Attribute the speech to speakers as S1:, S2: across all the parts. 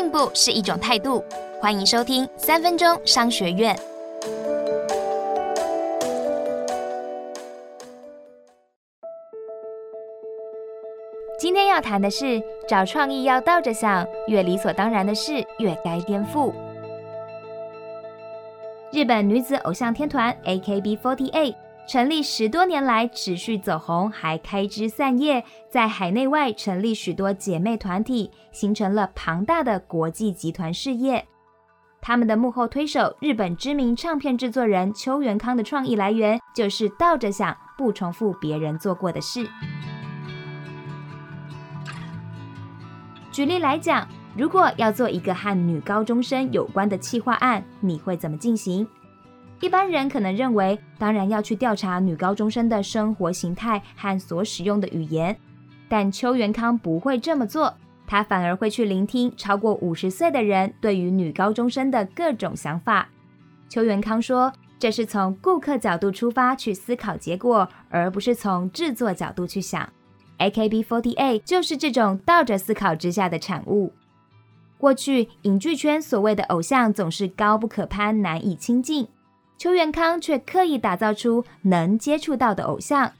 S1: 进步是一种态度。欢迎收听三分钟商学院。今天要谈的是，找创意要倒着想，越理所当然的事越该颠覆。日本女子偶像天团 AKB48 成立十多年来持续走红，还开枝散叶，在海内外成立许多姐妹团体，形成了庞大的国际集团事业。他们的幕后推手，日本知名唱片制作人邱元康的创意来源，就是倒着想，不重复别人做过的事。举例来讲。如果要做一个和女高中生有关的企划案，你会怎么进行？一般人可能认为，当然要去调查女高中生的生活形态和所使用的语言。但邱元康不会这么做，他反而会去聆听超过五十岁的人对于女高中生的各种想法。邱元康说：“这是从顾客角度出发去思考结果，而不是从制作角度去想。”AKB48 就是这种倒着思考之下的产物。过去影剧圈所谓的偶像总是高不可攀、难以亲近，邱元康却刻意打造出能接触到的偶像。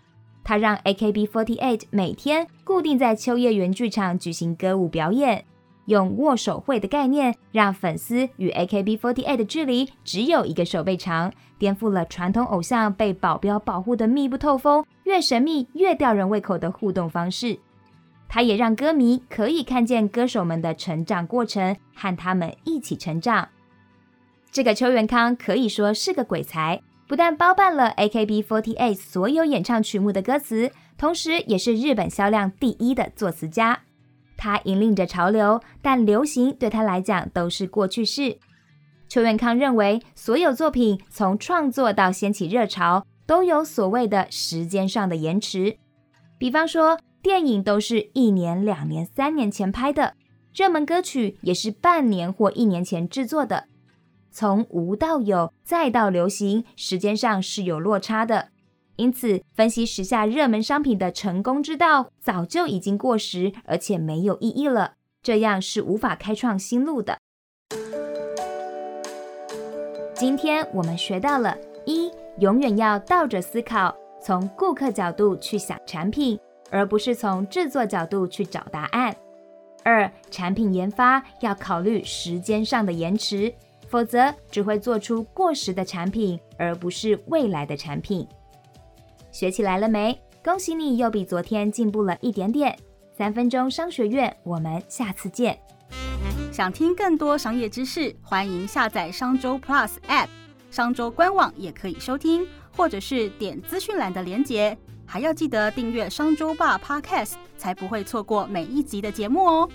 S1: 他让 AKB48 每天固定在秋叶原剧场举行歌舞表演，用握手会的概念，让粉丝与 AKB48 的距离只有一个手背长，颠覆了传统偶像被保镖保护的密不透风、越神秘越吊人胃口的互动方式。他也让歌迷可以看见歌手们的成长过程，和他们一起成长。这个邱元康可以说是个鬼才，不但包办了 AKB48 所有演唱曲目的歌词，同时也是日本销量第一的作词家。他引领着潮流，但流行对他来讲都是过去式。邱元康认为，所有作品从创作到掀起热潮，都有所谓的时间上的延迟。比方说。电影都是一年、两年、三年前拍的，热门歌曲也是半年或一年前制作的。从无到有，再到流行，时间上是有落差的。因此，分析时下热门商品的成功之道，早就已经过时，而且没有意义了。这样是无法开创新路的。今天我们学到了：一，永远要倒着思考，从顾客角度去想产品。而不是从制作角度去找答案。二、产品研发要考虑时间上的延迟，否则只会做出过时的产品，而不是未来的产品。学起来了没？恭喜你又比昨天进步了一点点。三分钟商学院，我们下次见。
S2: 想听更多商业知识，欢迎下载商周 Plus App，商周官网也可以收听，或者是点资讯栏的连结。还要记得订阅商周吧 Podcast，才不会错过每一集的节目哦。